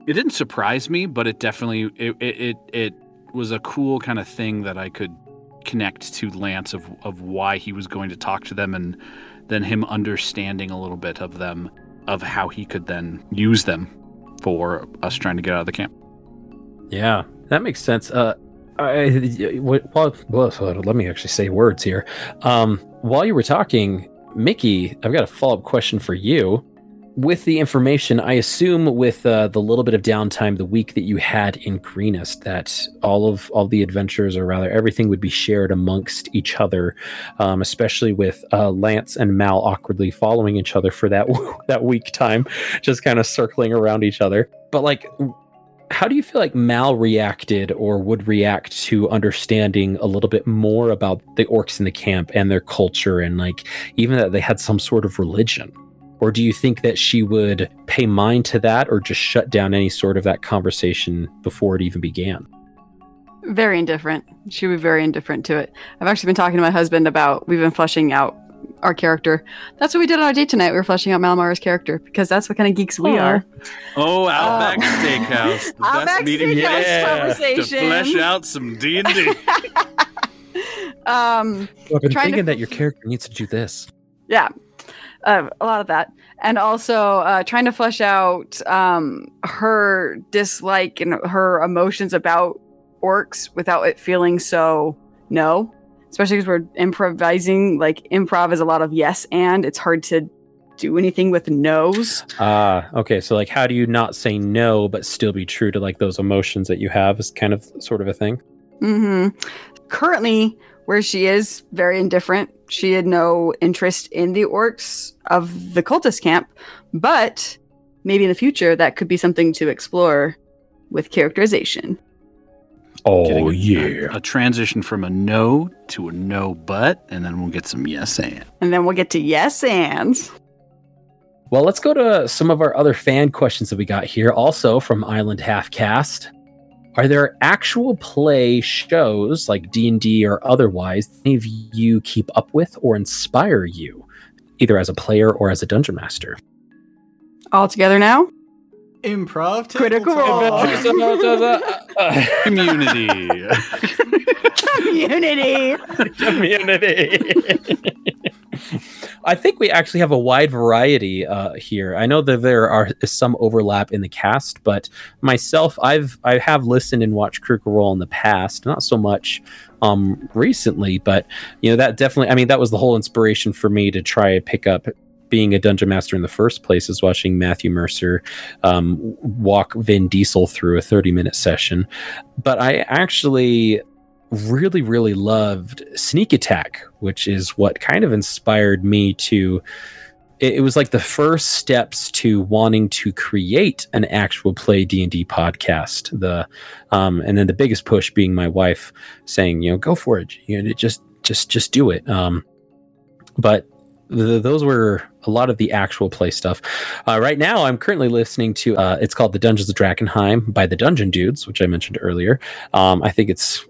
it didn't surprise me but it definitely it it it, it was a cool kind of thing that i could connect to lance of of why he was going to talk to them and then him understanding a little bit of them of how he could then use them for us trying to get out of the camp. Yeah, that makes sense. Uh, I, well, let me actually say words here. Um, while you were talking, Mickey, I've got a follow up question for you. With the information, I assume with uh, the little bit of downtime the week that you had in Greenest, that all of all the adventures, or rather everything, would be shared amongst each other, um, especially with uh, Lance and Mal awkwardly following each other for that that week time, just kind of circling around each other. But like, how do you feel like Mal reacted or would react to understanding a little bit more about the orcs in the camp and their culture and like even that they had some sort of religion? Or do you think that she would pay mind to that or just shut down any sort of that conversation before it even began? Very indifferent. She would be very indifferent to it. I've actually been talking to my husband about we've been fleshing out our character. That's what we did on our date tonight. We were fleshing out Malmara's character because that's what kind of geeks we Aw. are. Oh, Outback Uh, Steakhouse, the Outback best meeting Steakhouse yeah, to flesh out some D and D. Um, I've been Trying to- thinking that your character needs to do this. yeah, uh, a lot of that, and also uh, trying to flesh out um, her dislike and her emotions about orcs without it feeling so no. Especially because we're improvising. Like improv is a lot of yes and. It's hard to do anything with no's. Ah, okay. So like how do you not say no but still be true to like those emotions that you have is kind of sort of a thing? hmm Currently, where she is very indifferent, she had no interest in the orcs of the cultist camp, but maybe in the future that could be something to explore with characterization. Oh Getting a, a transition from a no to a no but, and then we'll get some yes and. And then we'll get to yes ands. Well, let's go to some of our other fan questions that we got here, also from Island Halfcast. Are there actual play shows like D and D or otherwise that any of you keep up with or inspire you, either as a player or as a dungeon master? All together now? Improv Critical. Role. Community. Community. community. I think we actually have a wide variety uh, here. I know that there are some overlap in the cast, but myself, I've I have listened and watched Critical Role in the past, not so much um, recently, but you know that definitely. I mean, that was the whole inspiration for me to try and pick up being a dungeon master in the first place is watching Matthew Mercer um, walk Vin Diesel through a 30 minute session. But I actually really, really loved Sneak Attack, which is what kind of inspired me to. It, it was like the first steps to wanting to create an actual play D and D podcast. The um, and then the biggest push being my wife saying, you know, go for it. You know, just just just do it. Um, but th- those were a lot of the actual play stuff. Uh, right now, I'm currently listening to. Uh, it's called The Dungeons of Drakkenheim by the Dungeon Dudes, which I mentioned earlier. Um, I think it's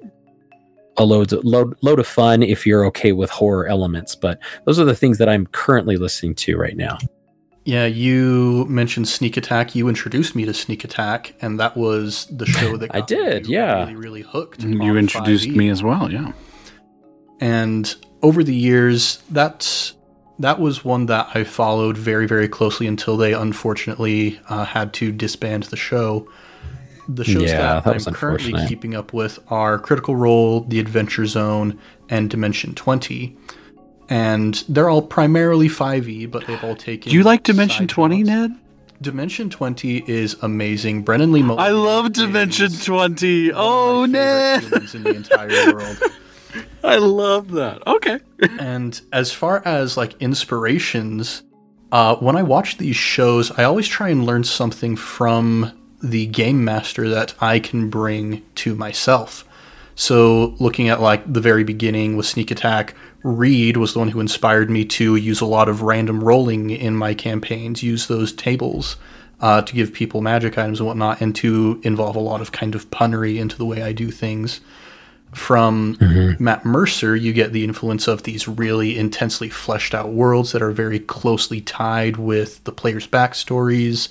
a load, load load of fun if you're okay with horror elements. But those are the things that I'm currently listening to right now. Yeah, you mentioned Sneak Attack. You introduced me to Sneak Attack, and that was the show that I did, me yeah. really, really hooked. You introduced 5e. me as well, yeah. And over the years, that that was one that I followed very, very closely until they unfortunately uh, had to disband the show. The shows Yeah, that, that I'm currently keeping up with are Critical Role, The Adventure Zone, and Dimension 20. And they're all primarily 5e, but they've all taken. Do you like Dimension 20, jobs. Ned? Dimension 20 is amazing. Brennan Lee Mulligan I love Dimension 20. Oh, Ned. in the entire world. I love that. Okay. And as far as like inspirations, uh, when I watch these shows, I always try and learn something from the game master that I can bring to myself. So, looking at like the very beginning with Sneak Attack, Reed was the one who inspired me to use a lot of random rolling in my campaigns, use those tables uh, to give people magic items and whatnot, and to involve a lot of kind of punnery into the way I do things from mm-hmm. Matt Mercer, you get the influence of these really intensely fleshed out worlds that are very closely tied with the players' backstories.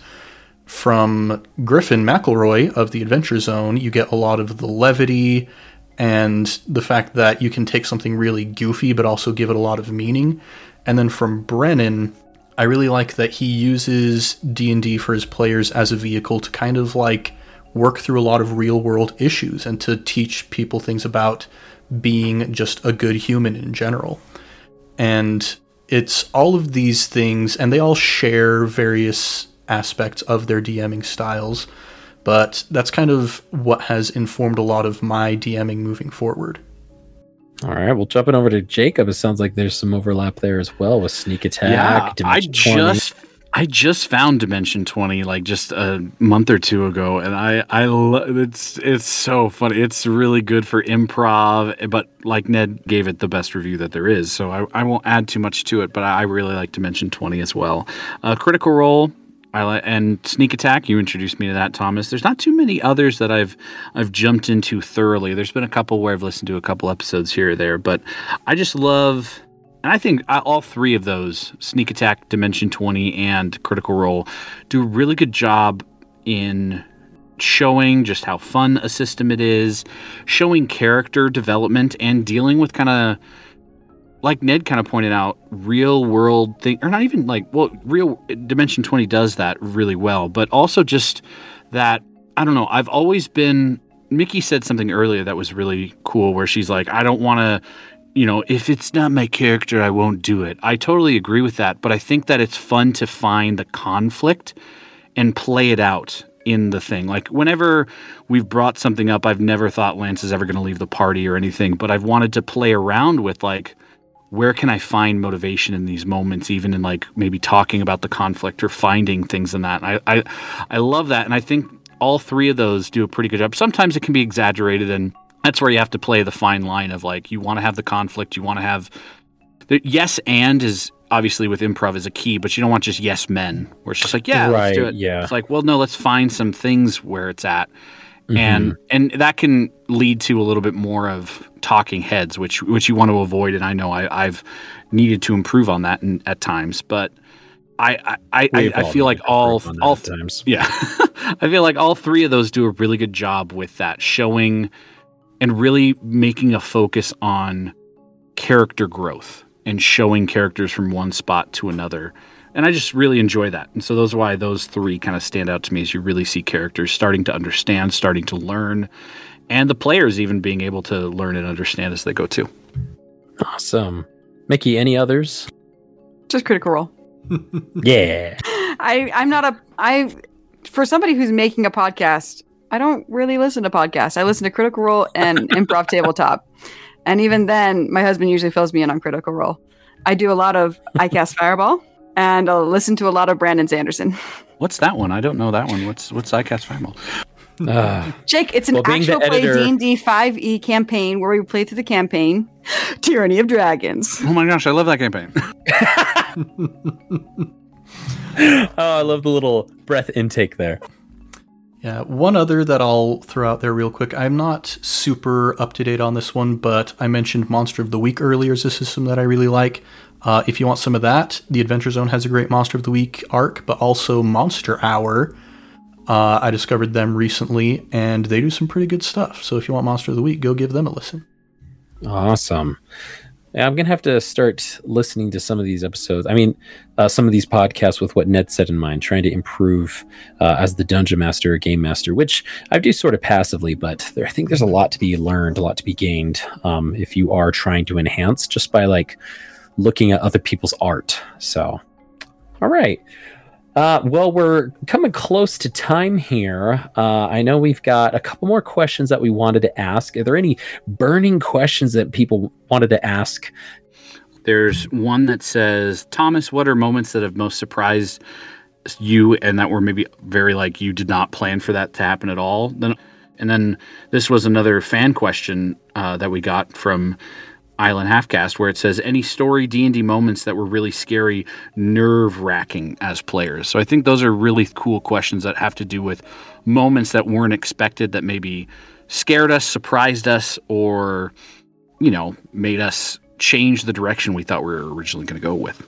From Griffin McElroy of the Adventure Zone, you get a lot of the levity and the fact that you can take something really goofy but also give it a lot of meaning. And then from Brennan, I really like that he uses D&D for his players as a vehicle to kind of like work through a lot of real world issues and to teach people things about being just a good human in general. And it's all of these things, and they all share various aspects of their DMing styles, but that's kind of what has informed a lot of my DMing moving forward. All right, well, jumping over to Jacob, it sounds like there's some overlap there as well with Sneak Attack. yeah, I Dimension 20. just I just found Dimension 20 like just a month or two ago and I I lo- it's it's so funny. It's really good for improv, but like Ned gave it the best review that there is. So I, I won't add too much to it, but I really like Dimension 20 as well. Uh, Critical Role I and Sneak Attack. You introduced me to that, Thomas. There's not too many others that I've I've jumped into thoroughly. There's been a couple where I've listened to a couple episodes here or there, but I just love and I think uh, all three of those, Sneak Attack, Dimension 20, and Critical Role, do a really good job in showing just how fun a system it is, showing character development, and dealing with kind of, like Ned kind of pointed out, real world thing, or not even like, well, real Dimension 20 does that really well, but also just that, I don't know, I've always been. Mickey said something earlier that was really cool where she's like, I don't want to you know, if it's not my character, I won't do it. I totally agree with that, but I think that it's fun to find the conflict and play it out in the thing. Like whenever we've brought something up, I've never thought Lance is ever going to leave the party or anything, but I've wanted to play around with like where can I find motivation in these moments, even in like maybe talking about the conflict or finding things in that. I, I, I love that, and I think all three of those do a pretty good job. Sometimes it can be exaggerated and that's where you have to play the fine line of like you want to have the conflict you want to have the yes and is obviously with improv is a key but you don't want just yes men where it's just like yeah let's do it yeah. it's like well no let's find some things where it's at Mm-hmm. and and that can lead to a little bit more of talking heads which which you want to avoid and i know I, i've needed to improve on that in, at times but i i i, I, We've I all feel like all improve on that all times. yeah. I feel like all three of those do a really good job with that, showing and really making a focus on character growth and showing characters from one spot to another. And I just really enjoy that. And so those are why those three kind of stand out to me as you really see characters starting to understand, starting to learn, and the players even being able to learn and understand as they go too. Awesome. Mickey, any others? Just critical role. Yeah. I I'm not a I for somebody who's making a podcast. I don't really listen to podcasts. I listen to Critical Role and Improv Tabletop, and even then, my husband usually fills me in on Critical Role. I do a lot of I cast Fireball, and I'll listen to a lot of Brandon Sanderson. What's that one? I don't know that one. What's what's I Cast Fireball? Ah. Jake, it's an Well, actual play editor- D and D five E campaign where we play through the campaign, Tyranny of Dragons. Oh my gosh, I love that campaign. oh, I love the little breath intake there. Yeah, one other that I'll throw out there real quick. I'm not super up to date on this one, but I mentioned Monster of the Week earlier as a system that I really like. Uh, if you want some of that, the Adventure Zone has a great Monster of the Week arc, but also Monster Hour. Uh, I discovered them recently, and they do some pretty good stuff. So if you want Monster of the Week, go give them a listen. Awesome. I'm gonna have to start listening to some of these episodes. I mean, uh, some of these podcasts with what Ned said in mind, trying to improve uh, as the dungeon master or game master, which I do sort of passively, but there, I think there's a lot to be learned, a lot to be gained um, if you are trying to enhance just by like looking at other people's art. So, all right. Uh, well, we're coming close to time here. Uh, I know we've got a couple more questions that we wanted to ask. Are there any burning questions that people wanted to ask? There's one that says, Thomas, what are moments that have most surprised you and that were maybe very like you did not plan for that to happen at all? Then, and then this was another fan question uh, that we got from Island Halfcast where it says any story D and D moments that were really scary, nerve wracking as players. So I think those are really cool questions that have to do with moments that weren't expected that maybe scared us, surprised us, or you know made us change the direction we thought we were originally going to go with.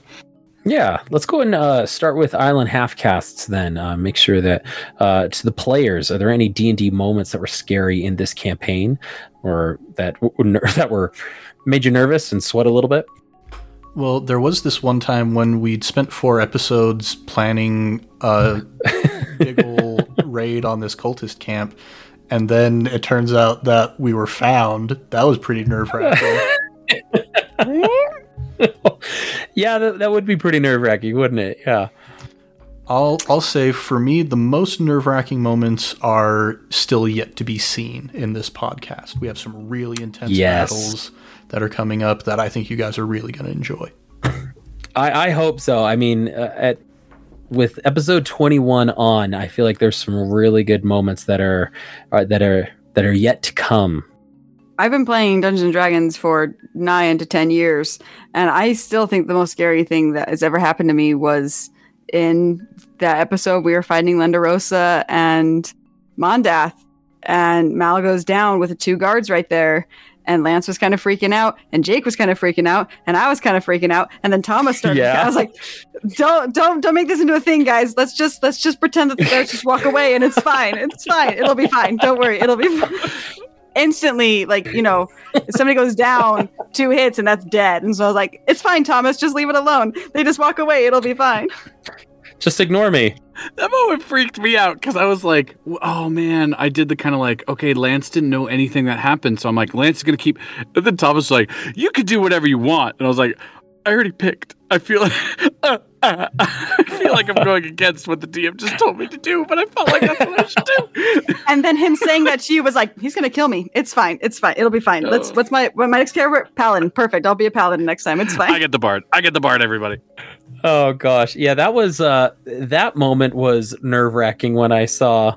Yeah, let's go and uh, start with Island Half Halfcasts then. Uh, make sure that uh, to the players, are there any D and D moments that were scary in this campaign, or that that were made you nervous and sweat a little bit? Well, there was this one time when we'd spent four episodes planning a big ol' raid on this cultist camp, and then it turns out that we were found. That was pretty nerve wracking. yeah, that, that would be pretty nerve wracking, wouldn't it? Yeah. I'll I'll say for me the most nerve wracking moments are still yet to be seen in this podcast. We have some really intense Yes. battles that are coming up that I think you guys are really going to enjoy. I, I hope so. I mean, uh, at with episode 21 on, I feel like there's some really good moments that are, are that are that are yet to come. I've been playing Dungeons and Dragons for nine to ten years, and I still think the most scary thing that has ever happened to me was in that episode we were fighting Lenderosa and Mondath, and Mal goes down with the two guards right there. And Lance was kind of freaking out, and Jake was kind of freaking out, and I was kind of freaking out, and then Thomas started. Yeah. I was like, "Don't, don't, don't make this into a thing, guys. Let's just, let's just pretend that the guards just walk away, and it's fine. It's fine. It'll be fine. Don't worry. It'll be." Fine. Instantly, like you know, if somebody goes down two hits and that's dead. And so I was like, it's fine, Thomas, just leave it alone. They just walk away, it'll be fine. Just ignore me. That moment freaked me out because I was like, "Oh man!" I did the kind of like, "Okay, Lance didn't know anything that happened," so I'm like, "Lance is gonna keep." And then Thomas was like, "You could do whatever you want," and I was like, "I already picked. I feel like uh, uh, I feel like I'm going against what the DM just told me to do, but I felt like that's what I should do." And then him saying that to you was like, he's gonna kill me. It's fine. It's fine. It'll be fine. Let's what's my what my next character? Paladin. Perfect. I'll be a paladin next time. It's fine. I get the bard. I get the bard. Everybody. Oh gosh, yeah, that was uh that moment was nerve wracking when I saw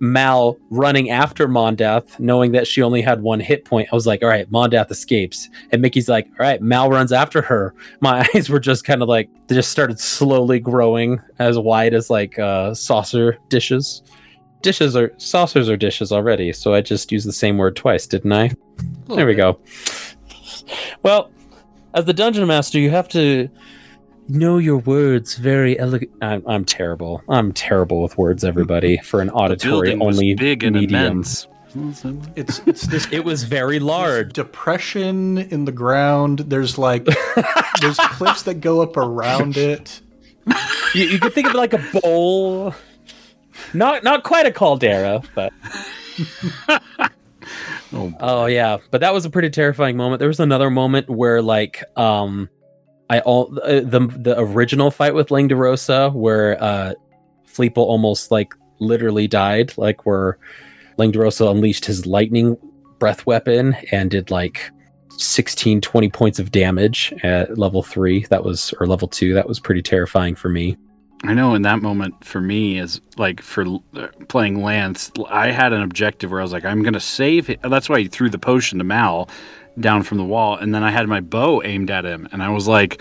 Mal running after Mondath, knowing that she only had one hit point. I was like, all right, Mondath escapes, and Mickey's like, all right, Mal runs after her. My eyes were just kind of like they just started slowly growing as wide as like uh saucer dishes. Dishes are saucers are dishes already, so I just used the same word twice, didn't I? There we go. Well, as the dungeon master, you have to know your words very elegant. I'm, I'm terrible. I'm terrible with words, everybody, for an auditory only big and medium. immense. It's it's this It was very large. depression in the ground. There's like there's cliffs that go up around it. You, you could think of it like a bowl. Not not quite a caldera, but Oh, oh yeah. But that was a pretty terrifying moment. There was another moment where like um I all uh, the the original fight with Langdorosa where uh Fleeple almost like literally died, like where Langdorosa unleashed his lightning breath weapon and did like 16 20 points of damage at level 3 that was or level 2 that was pretty terrifying for me I know in that moment for me is like for uh, playing Lance, I had an objective where I was like, I'm gonna save. It. That's why he threw the potion to Mal down from the wall, and then I had my bow aimed at him, and I was like,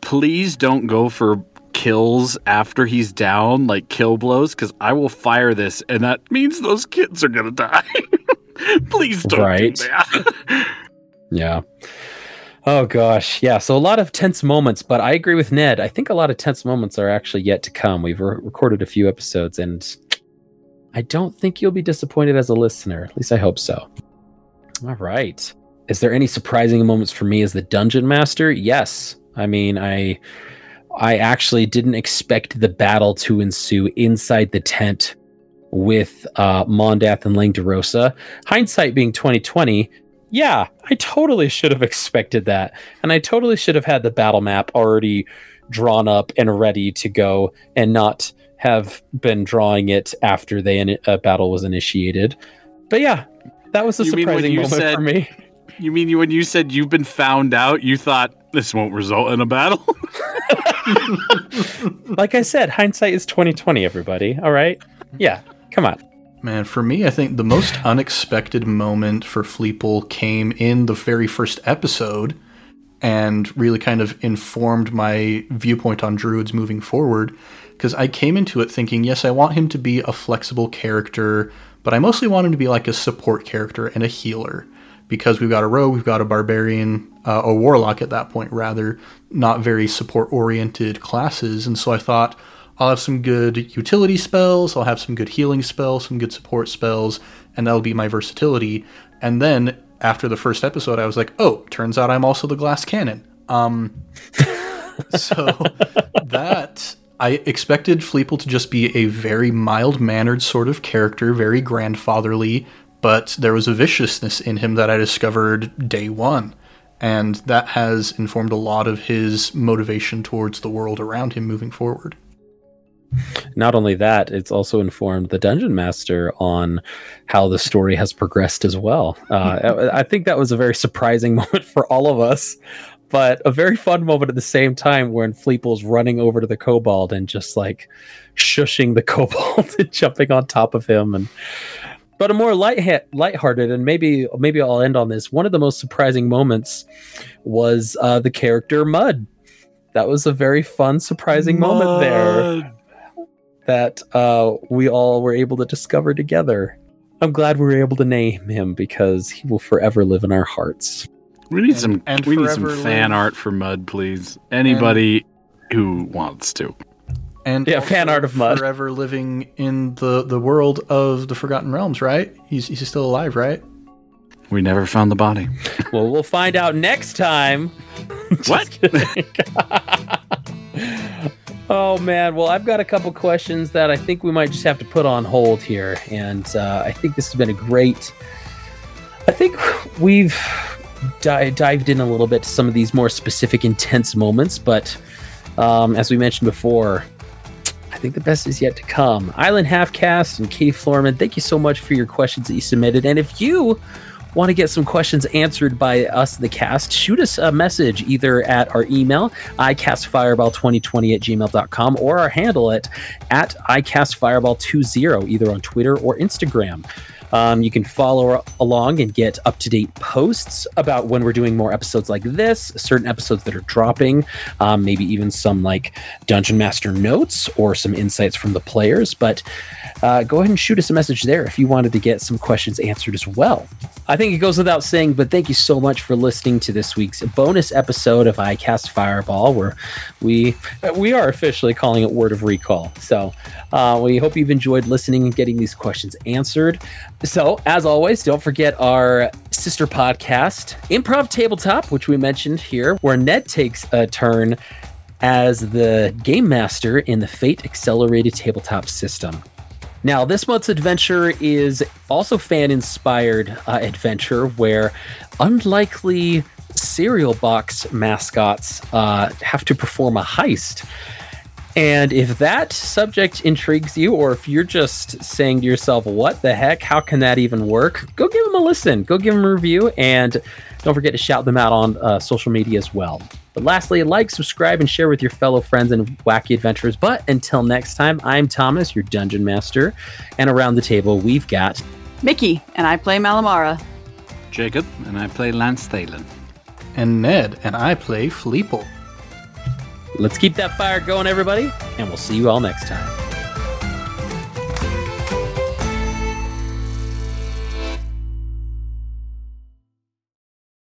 please don't go for kills after he's down, like kill blows, because I will fire this, and that means those kids are gonna die. please don't Right. do that. Yeah. Oh gosh, yeah. So a lot of tense moments, but I agree with Ned. I think a lot of tense moments are actually yet to come. We've re- recorded a few episodes, and I don't think you'll be disappointed as a listener. At least I hope so. All right. Is there any surprising moments for me as the dungeon master? Yes. I mean, I I actually didn't expect the battle to ensue inside the tent with uh, Mondath and Langdorosa. Hindsight being 2020, yeah, I totally should have expected that. And I totally should have had the battle map already drawn up and ready to go and not have been drawing it after the in- uh, battle was initiated. But yeah, that was a You surprising moment said- for me. You mean when you said you've been found out, you thought this won't result in a battle? Like I said, hindsight is 2020, everybody. All right? Yeah, come on. Man, for me, I think the most unexpected moment for Fleeple came in the very first episode and really kind of informed my viewpoint on druids moving forward. Because I came into it thinking, yes, I want him to be a flexible character, but I mostly want him to be like a support character and a healer. Because we've got a rogue, we've got a barbarian, uh, a warlock at that point, rather, not very support oriented classes. And so I thought, I'll have some good utility spells, I'll have some good healing spells, some good support spells, and that'll be my versatility. And then after the first episode, I was like, oh, turns out I'm also the glass cannon. Um, so that I expected Fleeple to just be a very mild mannered sort of character, very grandfatherly, but there was a viciousness in him that I discovered day one. And that has informed a lot of his motivation towards the world around him moving forward. Not only that, it's also informed the dungeon master on how the story has progressed as well. Uh, I think that was a very surprising moment for all of us, but a very fun moment at the same time when Fleeple's running over to the kobold and just like shushing the kobold and jumping on top of him and but a more light lighthearted and maybe maybe I'll end on this. One of the most surprising moments was uh, the character Mud. That was a very fun, surprising moment there that uh, we all were able to discover together. I'm glad we were able to name him because he will forever live in our hearts. We need And- some and we need some forever fan live- art for Mud, please. Anybody who wants to. And Yeah, fan art of Mud. Forever living in the, the world of the Forgotten Realms, right? He's, he's still alive, right? We never found the body. Well, we'll find out next time. What? oh man, well I've got a couple questions that I think we might just have to put on hold here, and uh, I think this has been a great. I think we've di- dived in a little bit to some of these more specific, intense moments, but um, as we mentioned before, I think the best is yet to come. Island Halfcast and Katie Florman, thank you so much for your questions that you submitted. And if you want to get some questions answered by us, the cast, shoot us a message either at our email, icastfireball2020 at gmail.com, or our handle at, at icastfireball20, either on Twitter or Instagram. Um, you can follow along and get up to date posts about when we're doing more episodes like this, certain episodes that are dropping, um, maybe even some like Dungeon Master notes or some insights from the players. But uh, go ahead and shoot us a message there if you wanted to get some questions answered as well. I think it goes without saying, but thank you so much for listening to this week's bonus episode of I Cast Fireball, where we we are officially calling it Word of Recall. So uh, we hope you've enjoyed listening and getting these questions answered. So, as always, don't forget our sister podcast, Improv Tabletop, which we mentioned here, where Ned takes a turn as the game master in the Fate Accelerated Tabletop system. Now, this month's adventure is also fan inspired uh, adventure where unlikely cereal box mascots uh, have to perform a heist. And if that subject intrigues you, or if you're just saying to yourself, what the heck, how can that even work? Go give them a listen, go give them a review, and don't forget to shout them out on uh, social media as well. But lastly, like, subscribe, and share with your fellow friends and wacky adventurers. But until next time, I'm Thomas, your dungeon master, and around the table, we've got Mickey, and I play Malamara. Jacob, and I play Lance Thalen. And Ned, and I play Fleeple. Let's keep that fire going, everybody, and we'll see you all next time.